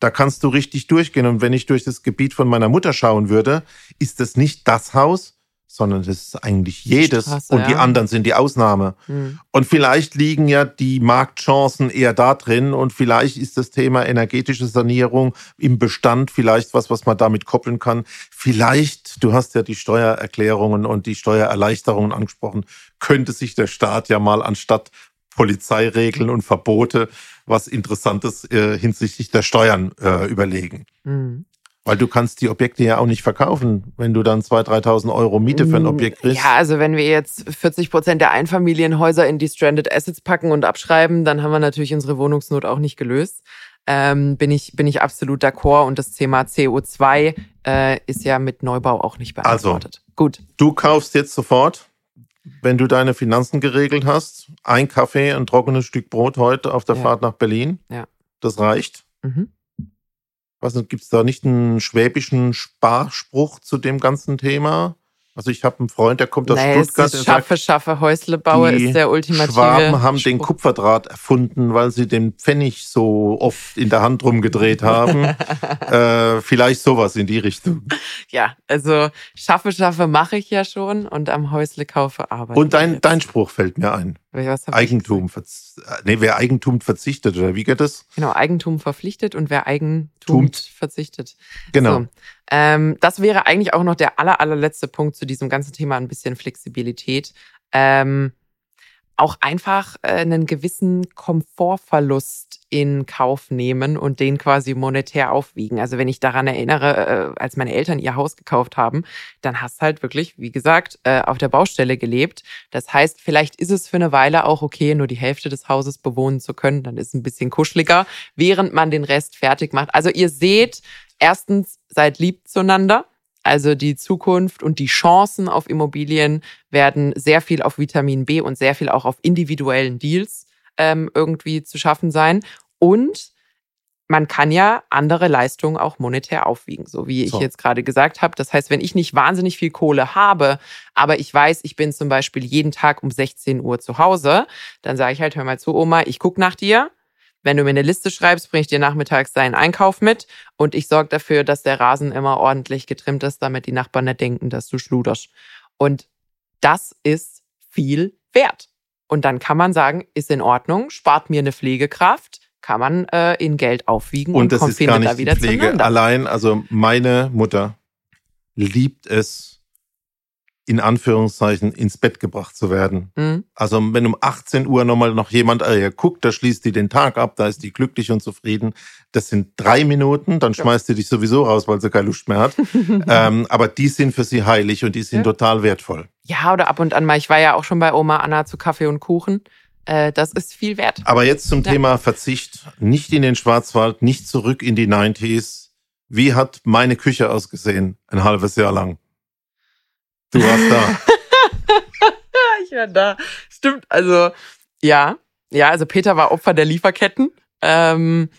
Da kannst du richtig durchgehen. Und wenn ich durch das Gebiet von meiner Mutter schauen würde, ist das nicht das Haus, sondern das ist eigentlich jedes Straße, und die ja. anderen sind die Ausnahme. Mhm. Und vielleicht liegen ja die Marktchancen eher da drin und vielleicht ist das Thema energetische Sanierung im Bestand vielleicht was, was man damit koppeln kann. Vielleicht, du hast ja die Steuererklärungen und die Steuererleichterungen angesprochen, könnte sich der Staat ja mal anstatt Polizeiregeln und Verbote was Interessantes äh, hinsichtlich der Steuern äh, überlegen. Mhm. Weil du kannst die Objekte ja auch nicht verkaufen, wenn du dann 2.000, 3.000 Euro Miete für ein mm, Objekt kriegst. Ja, also wenn wir jetzt 40 Prozent der Einfamilienhäuser in die Stranded Assets packen und abschreiben, dann haben wir natürlich unsere Wohnungsnot auch nicht gelöst. Ähm, bin ich bin ich absolut d'accord und das Thema CO2 äh, ist ja mit Neubau auch nicht beantwortet. Also, Gut. Du kaufst jetzt sofort, wenn du deine Finanzen geregelt hast, ein Kaffee, ein trockenes Stück Brot heute auf der ja. Fahrt nach Berlin. Ja. Das reicht. Mhm was gibt es da nicht einen schwäbischen Sparspruch zu dem ganzen Thema? Also ich habe einen Freund, der kommt aus naja, Stuttgart. Es schaffe, sagt, schaffe, Häusle baue ist der ultimative Schwaben haben Spruch. den Kupferdraht erfunden, weil sie den Pfennig so oft in der Hand rumgedreht haben. äh, vielleicht sowas in die Richtung. Ja, also schaffe, schaffe mache ich ja schon und am Häusle kaufe arbeite Und dein, dein Spruch fällt mir ein. Eigentum, nee, wer Eigentum verzichtet, oder wie geht das? Genau, Eigentum verpflichtet und wer Eigentum verzichtet. Genau. So. Ähm, das wäre eigentlich auch noch der aller, allerletzte Punkt zu diesem ganzen Thema, ein bisschen Flexibilität. Ähm, auch einfach äh, einen gewissen Komfortverlust in Kauf nehmen und den quasi monetär aufwiegen. Also wenn ich daran erinnere, äh, als meine Eltern ihr Haus gekauft haben, dann hast halt wirklich, wie gesagt, äh, auf der Baustelle gelebt. Das heißt, vielleicht ist es für eine Weile auch okay, nur die Hälfte des Hauses bewohnen zu können. Dann ist es ein bisschen kuscheliger, während man den Rest fertig macht. Also ihr seht, erstens, seid lieb zueinander. Also die Zukunft und die Chancen auf Immobilien werden sehr viel auf Vitamin B und sehr viel auch auf individuellen Deals ähm, irgendwie zu schaffen sein. Und man kann ja andere Leistungen auch monetär aufwiegen, so wie ich so. jetzt gerade gesagt habe. Das heißt, wenn ich nicht wahnsinnig viel Kohle habe, aber ich weiß, ich bin zum Beispiel jeden Tag um 16 Uhr zu Hause, dann sage ich halt, hör mal zu, Oma, ich guck nach dir wenn du mir eine Liste schreibst, bringe ich dir nachmittags deinen Einkauf mit und ich sorge dafür, dass der Rasen immer ordentlich getrimmt ist, damit die Nachbarn nicht denken, dass du schluderst. Und das ist viel wert. Und dann kann man sagen, ist in Ordnung, spart mir eine Pflegekraft, kann man äh, in Geld aufwiegen und, und das kommt, ist gar nicht da wieder Pflege allein. Also meine Mutter liebt es, in Anführungszeichen ins Bett gebracht zu werden. Mhm. Also wenn um 18 Uhr nochmal noch jemand äh, guckt, da schließt die den Tag ab, da ist die glücklich und zufrieden. Das sind drei Minuten, dann schmeißt sie dich sowieso raus, weil sie keine Lust mehr hat. ähm, aber die sind für sie heilig und die sind ja. total wertvoll. Ja, oder ab und an mal. Ich war ja auch schon bei Oma Anna zu Kaffee und Kuchen. Äh, das ist viel wert. Aber jetzt zum ja. Thema Verzicht. Nicht in den Schwarzwald, nicht zurück in die 90s. Wie hat meine Küche ausgesehen ein halbes Jahr lang? Du warst da. ich war da. Stimmt, also ja. Ja, also Peter war Opfer der Lieferketten. Ähm,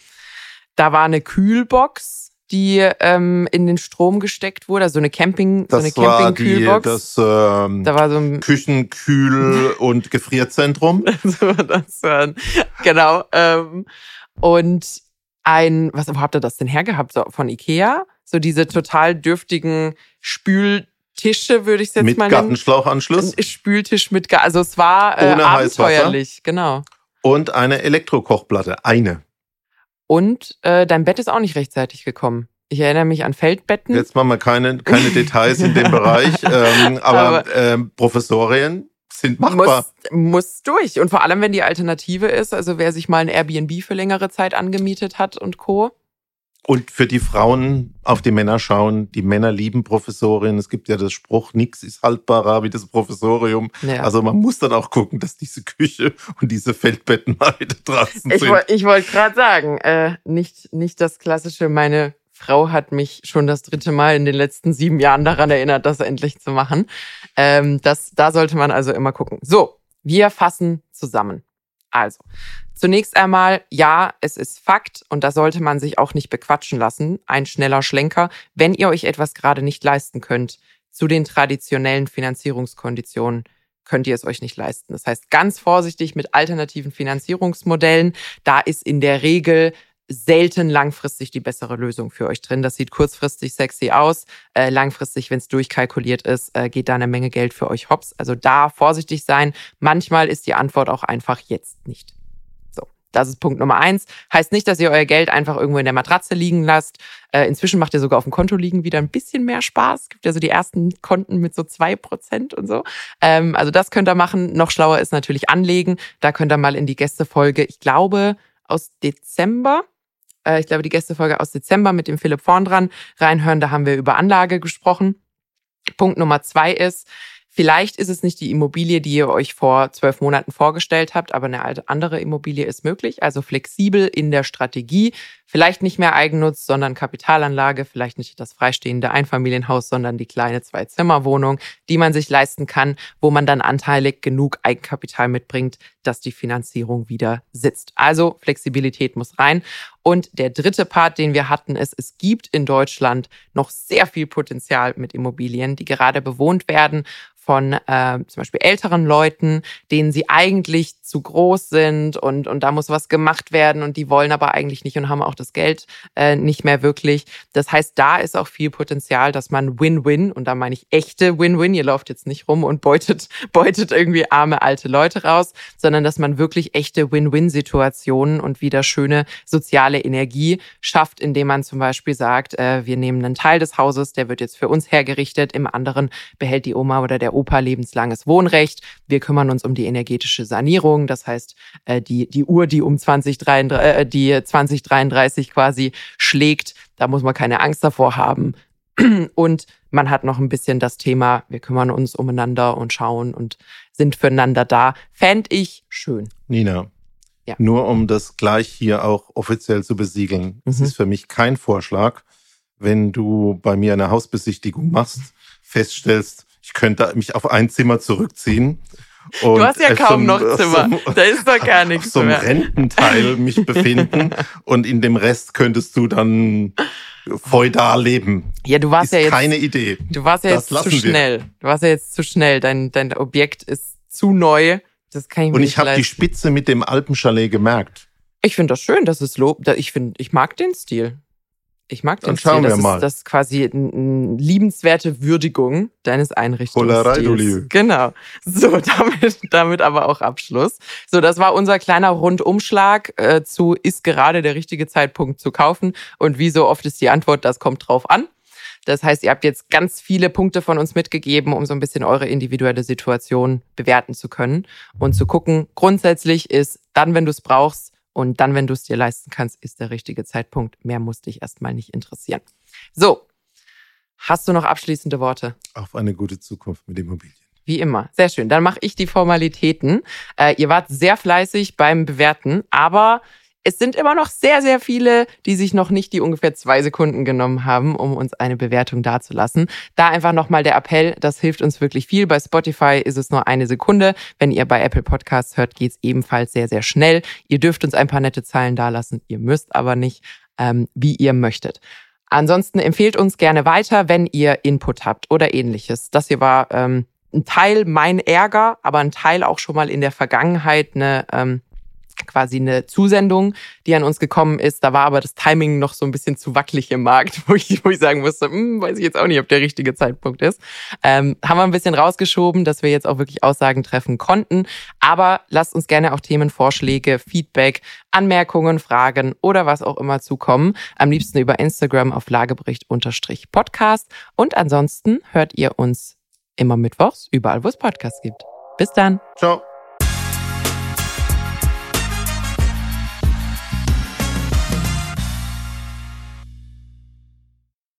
da war eine Kühlbox, die ähm, in den Strom gesteckt wurde, also eine Camping, das so eine Camping-Kühlbox. Das, ähm, da war so ein Küchenkühl- und Gefrierzentrum. so, das war, genau. Ähm, und ein, was wo habt ihr das denn hergehabt? So, von Ikea? So diese total dürftigen Spül Tische, würde ich jetzt mit mal nennen. Gartenschlauchanschluss? Spültisch mit, also es war äh, Ohne abenteuerlich, Heißwasser. genau. Und eine Elektrokochplatte, eine. Und äh, dein Bett ist auch nicht rechtzeitig gekommen. Ich erinnere mich an Feldbetten. Jetzt machen wir keine, keine Details in dem Bereich, ähm, aber, aber ähm, Professorien sind machbar. Muss, muss durch. Und vor allem, wenn die Alternative ist, also wer sich mal ein Airbnb für längere Zeit angemietet hat und Co., und für die Frauen auf die Männer schauen, die Männer lieben Professorinnen. Es gibt ja das Spruch, nichts ist haltbarer wie das Professorium. Ja. Also man muss dann auch gucken, dass diese Küche und diese Feldbetten mal wieder draußen ich sind. Woll, ich wollte gerade sagen, äh, nicht, nicht das klassische, meine Frau hat mich schon das dritte Mal in den letzten sieben Jahren daran erinnert, das endlich zu machen. Ähm, das, da sollte man also immer gucken. So, wir fassen zusammen. Also, zunächst einmal, ja, es ist Fakt und da sollte man sich auch nicht bequatschen lassen. Ein schneller Schlenker, wenn ihr euch etwas gerade nicht leisten könnt, zu den traditionellen Finanzierungskonditionen könnt ihr es euch nicht leisten. Das heißt, ganz vorsichtig mit alternativen Finanzierungsmodellen. Da ist in der Regel selten langfristig die bessere Lösung für euch drin. Das sieht kurzfristig sexy aus. Äh, langfristig, wenn es durchkalkuliert ist, äh, geht da eine Menge Geld für euch hops. Also da vorsichtig sein. Manchmal ist die Antwort auch einfach jetzt nicht. So, das ist Punkt Nummer eins. Heißt nicht, dass ihr euer Geld einfach irgendwo in der Matratze liegen lasst. Äh, inzwischen macht ihr sogar auf dem Konto liegen wieder ein bisschen mehr Spaß. Gibt ja so die ersten Konten mit so zwei Prozent und so. Ähm, also das könnt ihr machen. Noch schlauer ist natürlich anlegen. Da könnt ihr mal in die Gästefolge, ich glaube, aus Dezember äh, ich glaube, die Gästefolge aus Dezember mit dem Philipp Vorn dran reinhören. Da haben wir über Anlage gesprochen. Punkt Nummer zwei ist, Vielleicht ist es nicht die Immobilie, die ihr euch vor zwölf Monaten vorgestellt habt, aber eine andere Immobilie ist möglich. Also flexibel in der Strategie. Vielleicht nicht mehr Eigennutz, sondern Kapitalanlage. Vielleicht nicht das freistehende Einfamilienhaus, sondern die kleine Zwei-Zimmer-Wohnung, die man sich leisten kann, wo man dann anteilig genug Eigenkapital mitbringt, dass die Finanzierung wieder sitzt. Also Flexibilität muss rein. Und der dritte Part, den wir hatten, ist, es gibt in Deutschland noch sehr viel Potenzial mit Immobilien, die gerade bewohnt werden von äh, zum Beispiel älteren Leuten, denen sie eigentlich zu groß sind und, und da muss was gemacht werden und die wollen aber eigentlich nicht und haben auch das Geld äh, nicht mehr wirklich. Das heißt, da ist auch viel Potenzial, dass man Win-Win, und da meine ich echte Win-Win, ihr lauft jetzt nicht rum und beutet, beutet irgendwie arme alte Leute raus, sondern dass man wirklich echte Win-Win-Situationen und wieder schöne soziale soziale Energie schafft, indem man zum Beispiel sagt, äh, wir nehmen einen Teil des Hauses, der wird jetzt für uns hergerichtet, im anderen behält die Oma oder der Opa lebenslanges Wohnrecht. Wir kümmern uns um die energetische Sanierung, das heißt, äh, die, die Uhr, die um 2033, äh, die 2033 quasi schlägt, da muss man keine Angst davor haben. Und man hat noch ein bisschen das Thema, wir kümmern uns umeinander und schauen und sind füreinander da. Fände ich schön. Nina, ja. nur um das gleich hier auch offiziell zu besiegeln. Es mhm. ist für mich kein Vorschlag, wenn du bei mir eine Hausbesichtigung machst, feststellst, ich könnte mich auf ein Zimmer zurückziehen. du hast ja kaum noch Zimmer. So, da ist doch gar nichts so mehr. Rententeil mich befinden und in dem Rest könntest du dann feudal leben. Ja, du warst ist ja jetzt keine Idee. Du warst ja jetzt zu schnell. Wir. Du warst ja jetzt zu schnell. Dein dein Objekt ist zu neu. Das kann ich mir Und ich habe die Spitze mit dem Alpenchalet gemerkt. Ich finde das schön, dass es lobt. Ich finde, ich mag den Stil. Ich mag den Dann schauen Stil. Das wir mal. Ist, das ist quasi eine liebenswerte Würdigung deines Einrichtungsstils. Genau. So, damit, damit aber auch Abschluss. So, das war unser kleiner Rundumschlag äh, zu, ist gerade der richtige Zeitpunkt zu kaufen? Und wie so oft ist die Antwort, das kommt drauf an. Das heißt, ihr habt jetzt ganz viele Punkte von uns mitgegeben, um so ein bisschen eure individuelle Situation bewerten zu können und zu gucken. Grundsätzlich ist dann, wenn du es brauchst, und dann, wenn du es dir leisten kannst, ist der richtige Zeitpunkt. Mehr muss dich erstmal nicht interessieren. So, hast du noch abschließende Worte? Auf eine gute Zukunft mit Immobilien. Wie immer. Sehr schön. Dann mache ich die Formalitäten. Äh, ihr wart sehr fleißig beim Bewerten, aber es sind immer noch sehr, sehr viele, die sich noch nicht die ungefähr zwei Sekunden genommen haben, um uns eine Bewertung dazulassen. Da einfach nochmal der Appell, das hilft uns wirklich viel. Bei Spotify ist es nur eine Sekunde. Wenn ihr bei Apple Podcasts hört, geht es ebenfalls sehr, sehr schnell. Ihr dürft uns ein paar nette Zeilen dalassen. Ihr müsst aber nicht, ähm, wie ihr möchtet. Ansonsten empfehlt uns gerne weiter, wenn ihr Input habt oder ähnliches. Das hier war ähm, ein Teil mein Ärger, aber ein Teil auch schon mal in der Vergangenheit eine ähm, quasi eine Zusendung, die an uns gekommen ist. Da war aber das Timing noch so ein bisschen zu wackelig im Markt, wo ich, wo ich sagen musste, hm, weiß ich jetzt auch nicht, ob der richtige Zeitpunkt ist. Ähm, haben wir ein bisschen rausgeschoben, dass wir jetzt auch wirklich Aussagen treffen konnten. Aber lasst uns gerne auch Themenvorschläge, Feedback, Anmerkungen, Fragen oder was auch immer zukommen. Am liebsten über Instagram auf Lagebericht-Podcast. Und ansonsten hört ihr uns immer mittwochs, überall wo es Podcasts gibt. Bis dann. Ciao.